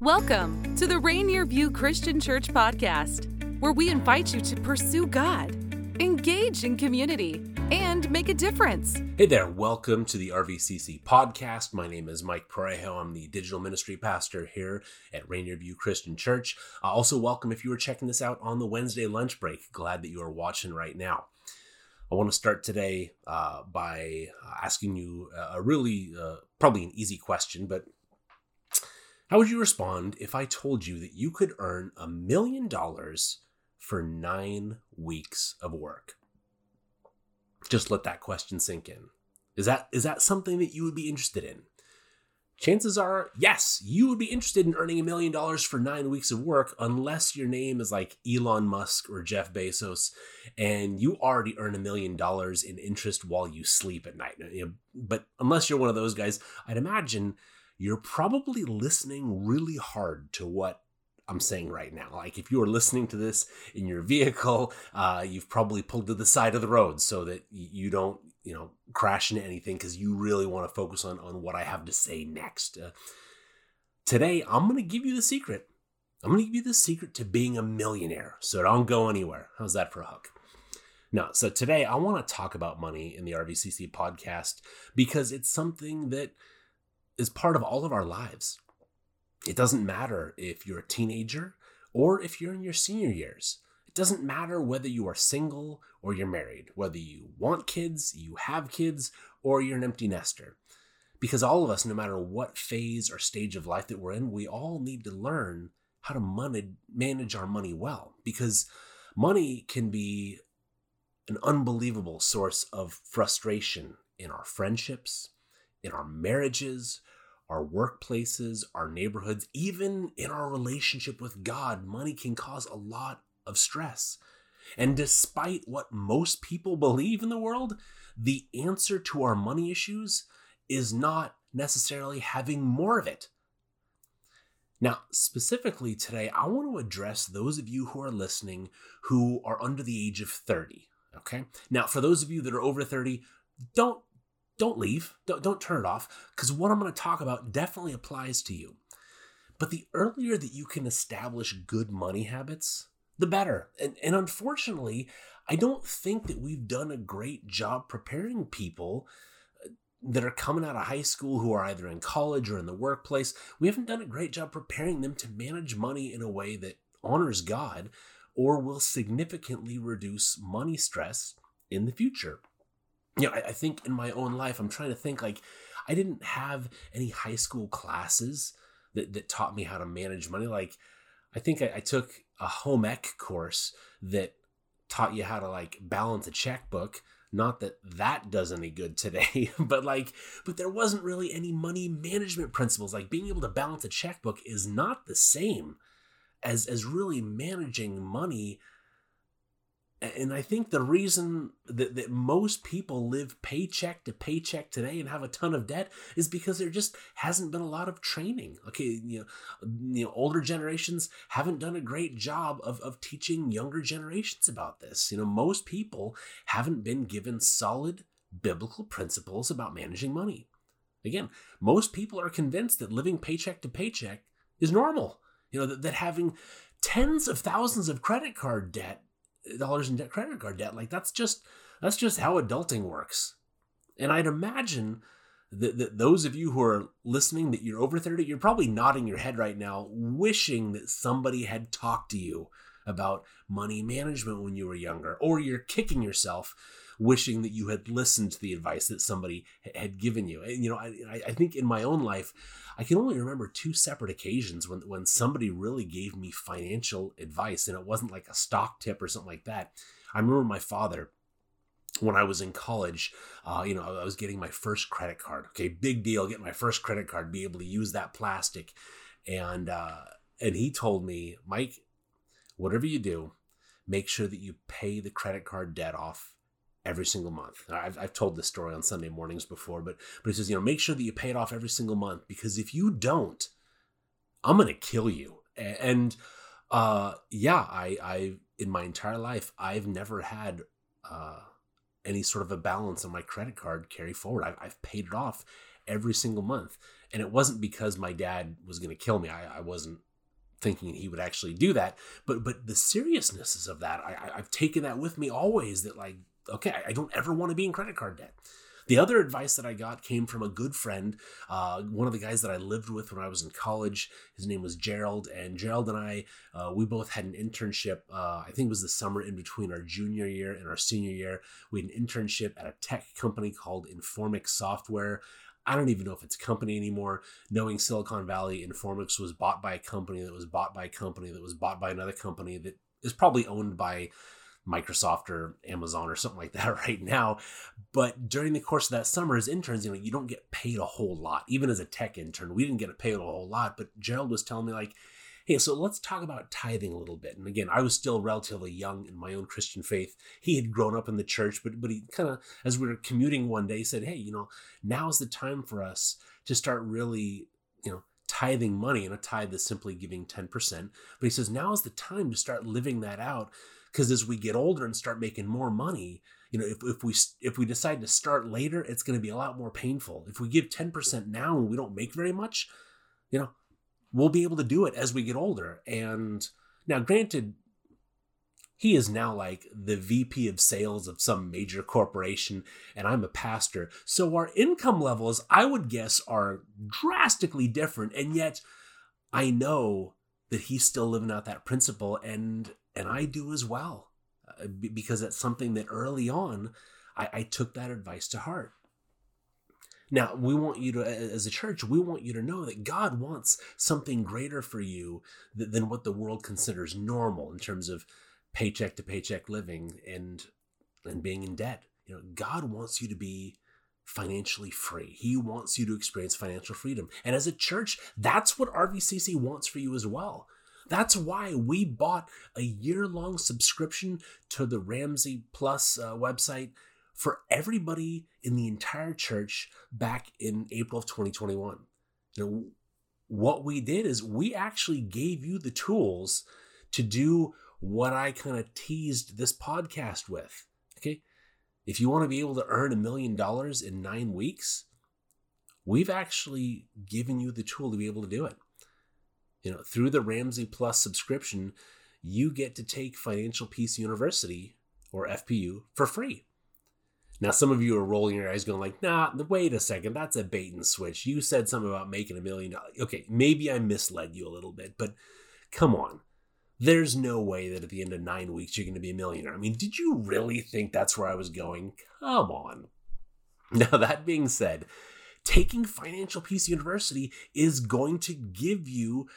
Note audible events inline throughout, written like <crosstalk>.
Welcome to the Rainier View Christian Church podcast, where we invite you to pursue God, engage in community, and make a difference. Hey there, welcome to the RVCC podcast. My name is Mike Parejo. I'm the digital ministry pastor here at Rainier View Christian Church. Uh, also, welcome if you are checking this out on the Wednesday lunch break. Glad that you are watching right now. I want to start today uh, by uh, asking you a really, uh, probably an easy question, but how would you respond if I told you that you could earn a million dollars for nine weeks of work? Just let that question sink in. Is that is that something that you would be interested in? Chances are, yes, you would be interested in earning a million dollars for nine weeks of work, unless your name is like Elon Musk or Jeff Bezos, and you already earn a million dollars in interest while you sleep at night. But unless you're one of those guys, I'd imagine you're probably listening really hard to what I'm saying right now. Like if you are listening to this in your vehicle, uh, you've probably pulled to the side of the road so that you don't, you know, crash into anything because you really want to focus on on what I have to say next. Uh, today, I'm going to give you the secret. I'm going to give you the secret to being a millionaire. So don't go anywhere. How's that for a hook? No, so today I want to talk about money in the RVCC podcast because it's something that is part of all of our lives. It doesn't matter if you're a teenager or if you're in your senior years. It doesn't matter whether you are single or you're married, whether you want kids, you have kids, or you're an empty nester. Because all of us, no matter what phase or stage of life that we're in, we all need to learn how to manage our money well. Because money can be an unbelievable source of frustration in our friendships, in our marriages, our workplaces, our neighborhoods, even in our relationship with God, money can cause a lot of stress. And despite what most people believe in the world, the answer to our money issues is not necessarily having more of it. Now, specifically today, I want to address those of you who are listening who are under the age of 30. Okay. Now, for those of you that are over 30, don't don't leave. Don't, don't turn it off because what I'm going to talk about definitely applies to you. But the earlier that you can establish good money habits, the better. And, and unfortunately, I don't think that we've done a great job preparing people uh, that are coming out of high school who are either in college or in the workplace. We haven't done a great job preparing them to manage money in a way that honors God or will significantly reduce money stress in the future you know, I, I think in my own life, I'm trying to think like I didn't have any high school classes that, that taught me how to manage money. Like, I think I, I took a home ec course that taught you how to like balance a checkbook. Not that that does any good today, <laughs> but like, but there wasn't really any money management principles. Like being able to balance a checkbook is not the same as as really managing money and I think the reason that, that most people live paycheck to paycheck today and have a ton of debt is because there just hasn't been a lot of training. Okay, you know, you know, older generations haven't done a great job of, of teaching younger generations about this. You know, most people haven't been given solid biblical principles about managing money. Again, most people are convinced that living paycheck to paycheck is normal. You know, that, that having tens of thousands of credit card debt dollars in debt, credit card debt. Like that's just that's just how adulting works. And I'd imagine that, that those of you who are listening that you're over 30, you're probably nodding your head right now, wishing that somebody had talked to you about money management when you were younger, or you're kicking yourself wishing that you had listened to the advice that somebody had given you. And, you know, I, I think in my own life, I can only remember two separate occasions when, when somebody really gave me financial advice and it wasn't like a stock tip or something like that. I remember my father when I was in college, uh, you know, I was getting my first credit card. Okay, big deal, get my first credit card, be able to use that plastic, and uh, and he told me, Mike, whatever you do, make sure that you pay the credit card debt off every single month. I've, I've told this story on Sunday mornings before, but but he says, you know, make sure that you pay it off every single month because if you don't, I'm gonna kill you. And uh, yeah, I I in my entire life I've never had uh, any sort of a balance on my credit card carry forward. I've, I've paid it off every single month. And it wasn't because my dad was to kill me. I, I wasn't thinking he would actually do that. But but the seriousness of that, I, I've taken that with me always. That like, okay, I don't ever want to be in credit card debt. The other advice that I got came from a good friend, uh, one of the guys that I lived with when I was in college. His name was Gerald, and Gerald and I, uh, we both had an internship. Uh, I think it was the summer in between our junior year and our senior year. We had an internship at a tech company called Informix Software. I don't even know if it's a company anymore. Knowing Silicon Valley, Informix was bought by a company that was bought by a company that was bought by another company that is probably owned by Microsoft or Amazon or something like that <laughs> right now. But during the course of that summer, as interns, you know, you don't get paid a whole lot. Even as a tech intern, we didn't get paid a whole lot. But Gerald was telling me like, hey, so let's talk about tithing a little bit. And again, I was still relatively young in my own Christian faith. He had grown up in the church, but but he kind of, as we were commuting one day, said, hey, you know, now's the time for us to start really, you know, tithing money. And a tithe is simply giving 10%. But he says, now is the time to start living that out because as we get older and start making more money you know if, if we if we decide to start later it's going to be a lot more painful if we give 10% now and we don't make very much you know we'll be able to do it as we get older and now granted he is now like the VP of sales of some major corporation, and I'm a pastor. So our income levels, I would guess, are drastically different. And yet, I know that he's still living out that principle. And and I do as well, uh, because it's something that early on I, I took that advice to heart. Now, we want you to, as a church, we want you to know that God wants something greater for you than what the world considers normal in terms of paycheck to paycheck living and and being in debt. You know, God wants you to be financially free. He wants you to experience financial freedom. And as a church, that's what RVCC wants for you as well. That's why we bought a year long subscription to the Ramsey Plus uh, website for everybody in the entire church back in April of 2021. You know, what we did is we actually gave you the tools to do what I kind of teased this podcast with. Okay. If you want to be able to earn a million dollars in nine weeks, we've actually given you the tool to be able to do it. You know, through the Ramsey Plus subscription, you get to take Financial Peace University or FPU for free. Now, some of you are rolling your eyes, going like, "Nah, wait a second, that's a bait and switch." You said something about making a million dollars. Okay, maybe I misled you a little bit, but come on, there's no way that at the end of nine weeks you're going to be a millionaire. I mean, did you really think that's where I was going? Come on. <laughs> Now, that being said, taking Financial Peace University is going to give you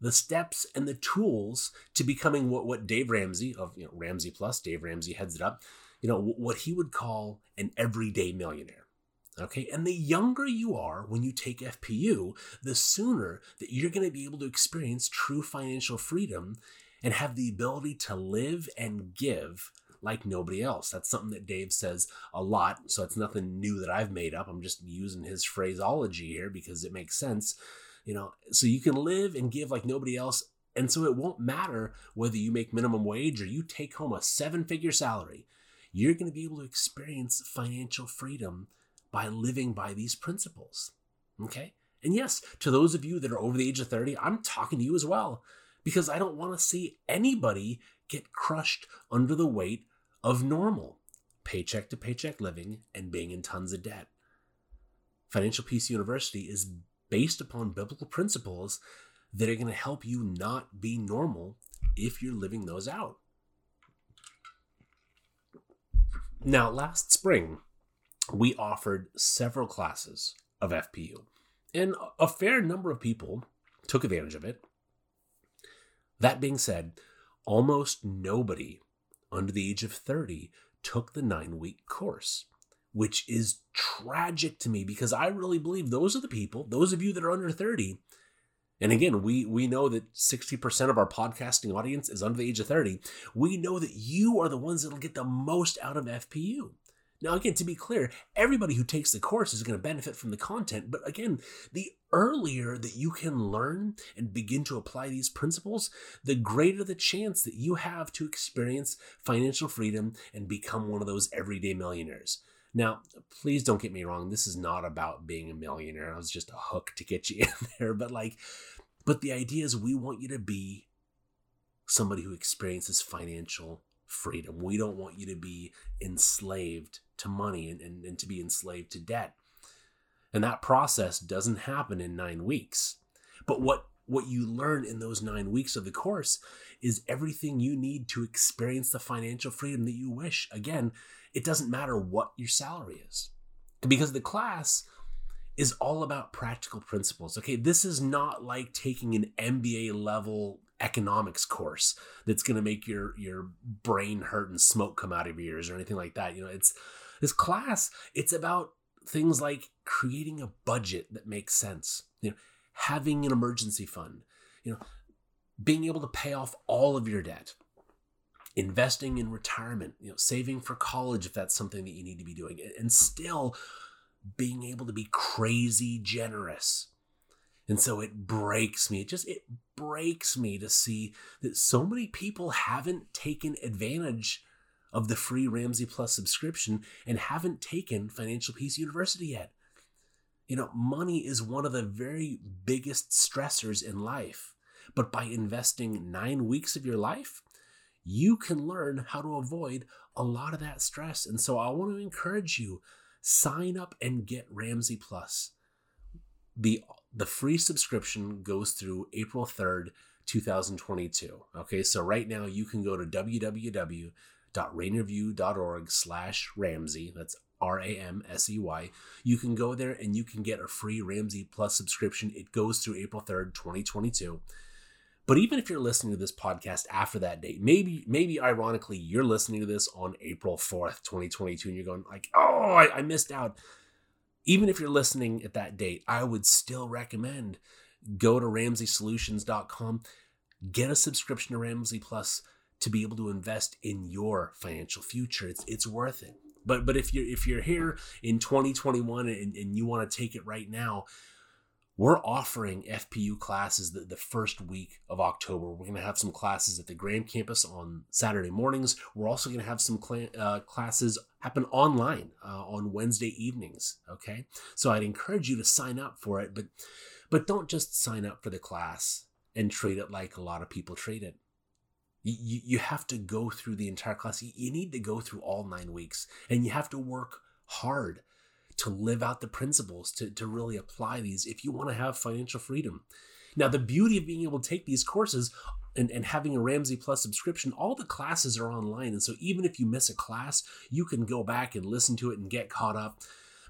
the steps and the tools to becoming what, what Dave Ramsey of you know, Ramsey Plus, Dave Ramsey heads it up, you know, what he would call an everyday millionaire. Okay. And the younger you are when you take FPU, the sooner that you're going to be able to experience true financial freedom and have the ability to live and give like nobody else. That's something that Dave says a lot. So it's nothing new that I've made up. I'm just using his phraseology here because it makes sense you know, so you can live and give like nobody else. And so it won't matter whether you make minimum wage or you take home a seven figure salary. You're going to be able to experience financial freedom by living by these principles. Okay? And yes, to those of you that are over the age of 30, I'm talking to you as well because I don't want to see anybody get crushed under the weight of normal paycheck to paycheck living and being in tons of debt. Financial Peace University is based upon biblical principles that are going to help you not be normal if you're living those out. Now, last spring, we offered several classes of FPU, and a fair number of people took advantage of it. That being said, almost nobody under the age of 30 took the nine week course which is tragic to me because I really believe those are the people, those of you that are under 30. And again, we we know that 60% of our podcasting audience is under the age of 30. We know that you are the ones that'll get the most out of FPU. Now, again, to be clear, everybody who takes the course is going to benefit from the content. But again, the earlier that you can learn and begin to apply these principles, the greater the chance that you have to experience financial freedom and become one of those everyday millionaires. Now, please don't get me wrong. This is not about being a millionaire. I was just a hook to get you <laughs> in there. But like, but the idea is we want you to be somebody who experiences financial freedom. We don't want you to be enslaved to money and, and, and to be enslaved to debt. And that process doesn't happen in nine weeks. But what what you learn in those nine weeks of the course is everything you need to experience the financial freedom that you wish. Again, it doesn't matter what your salary is because the class is all about practical principles. Okay, this is not like taking an MBA level economics course that's going to make your your brain hurt and smoke come out of your ears or anything like that. You know, it's this class, it's about things like creating a budget that makes sense. You know, having an emergency fund, you know, being able to pay off all of your debt, investing in retirement, you know, saving for college if that's something that you need to be doing, and still being able to be crazy generous. And so it breaks me. It just it breaks me to see that so many people haven't taken advantage of the free Ramsey Plus subscription and haven't taken Financial Peace University yet. You know, money is one of the very biggest stressors in life. But by investing nine weeks of your life, you can learn how to avoid a lot of that stress. And so I want to encourage you sign up and get Ramsey Plus. The, the free subscription goes through April 3rd, 2022. Okay, so right now you can go to www.rainierview.org slash Ramsey. That's R A M S E Y. You can go there and you can get a free Ramsey Plus subscription. It goes through April 3rd, 2022. But even if you're listening to this podcast after that date, maybe, maybe ironically, you're listening to this on April 4th, 2022, and you're going like, oh, I, I missed out. Even if you're listening at that date, I would still recommend go to ramseysolutions.com, get a subscription to Ramsey Plus to be able to invest in your financial future. It's it's worth it. But but if you're if you're here in 2021 and, and you want to take it right now, we're offering FPU classes the, the first week of October. We're going to have some classes at the Graham campus on Saturday mornings. We're also going to have some cl- uh, classes happen online uh, on Wednesday evenings. Okay, so I'd encourage you to sign up for it, but but don't just sign up for the class and treat it like a lot of people treat it. You, you have to go through the entire class. You need to go through all nine weeks, and you have to work hard to live out the principles, to, to really apply these if you want to have financial freedom. Now, the beauty of being able to take these courses and, and having a Ramsey Plus subscription, all the classes are online. And so even if you miss a class, you can go back and listen to it and get caught up.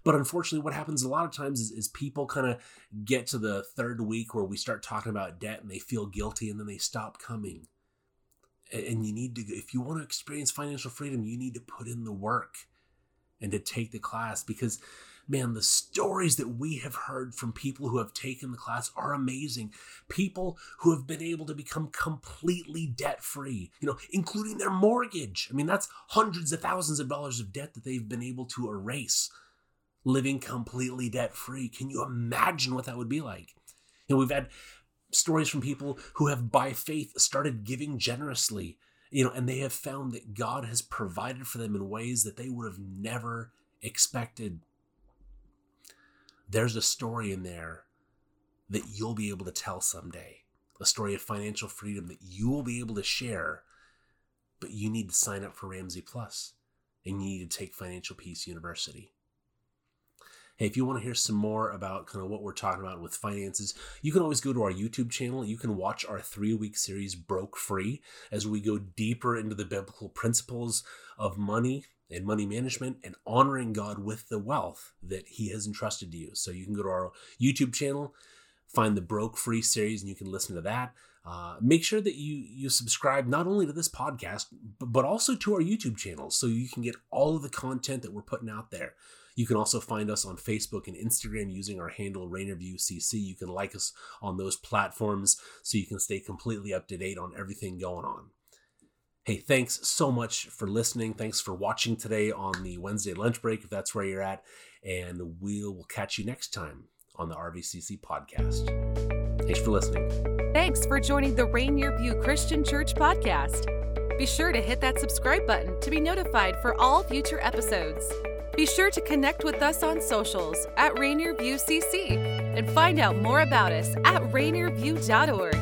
But unfortunately, what happens a lot of times is, is people kind of get to the third week where we start talking about debt and they feel guilty and then they stop coming. And you need to, if you want to experience financial freedom, you need to put in the work and to take the class because man, the stories that we have heard from people who have taken the class are amazing. People who have been able to become completely debt free, you know, including their mortgage. I mean, that's hundreds of thousands of dollars of debt that they've been able to erase, living completely debt free. Can you imagine what that would be like? You know, we've had stories from people who have, by faith, started giving generously you know, and they have found that God has provided for them in ways that they would have never expected. There's a story in there that you'll be able to tell someday, a story of financial freedom that you will be able to share, but you need to sign up for Ramsey Plus and you need to take Financial Peace University. Hey, if you want to hear some more about kind of what we're talking about with finances, you can always go to our YouTube channel. You can watch our three week series, Broke Free, as we go deeper into the biblical principles of money and money management and honoring God with the wealth that He has entrusted to you. So you can go to our YouTube channel, find the Broke Free series, and you can listen to that. Uh, make sure that you you subscribe not only to this podcast but, but also to our YouTube channel so you can get all of the content that we're putting out there. You can also find us on Facebook and Instagram using our handle RainierViewCC. You can like us on those platforms so you can stay completely up to date on everything going on. Hey, thanks so much for listening. Thanks for watching today on the Wednesday lunch break, if that's where you're at. And we will catch you next time on the RVCC podcast. Thanks for listening. Thanks for joining the Rainier View Christian Church podcast. Be sure to hit that subscribe button to be notified for all future episodes. Be sure to connect with us on socials at Rainier View CC and find out more about us at rainierview.org.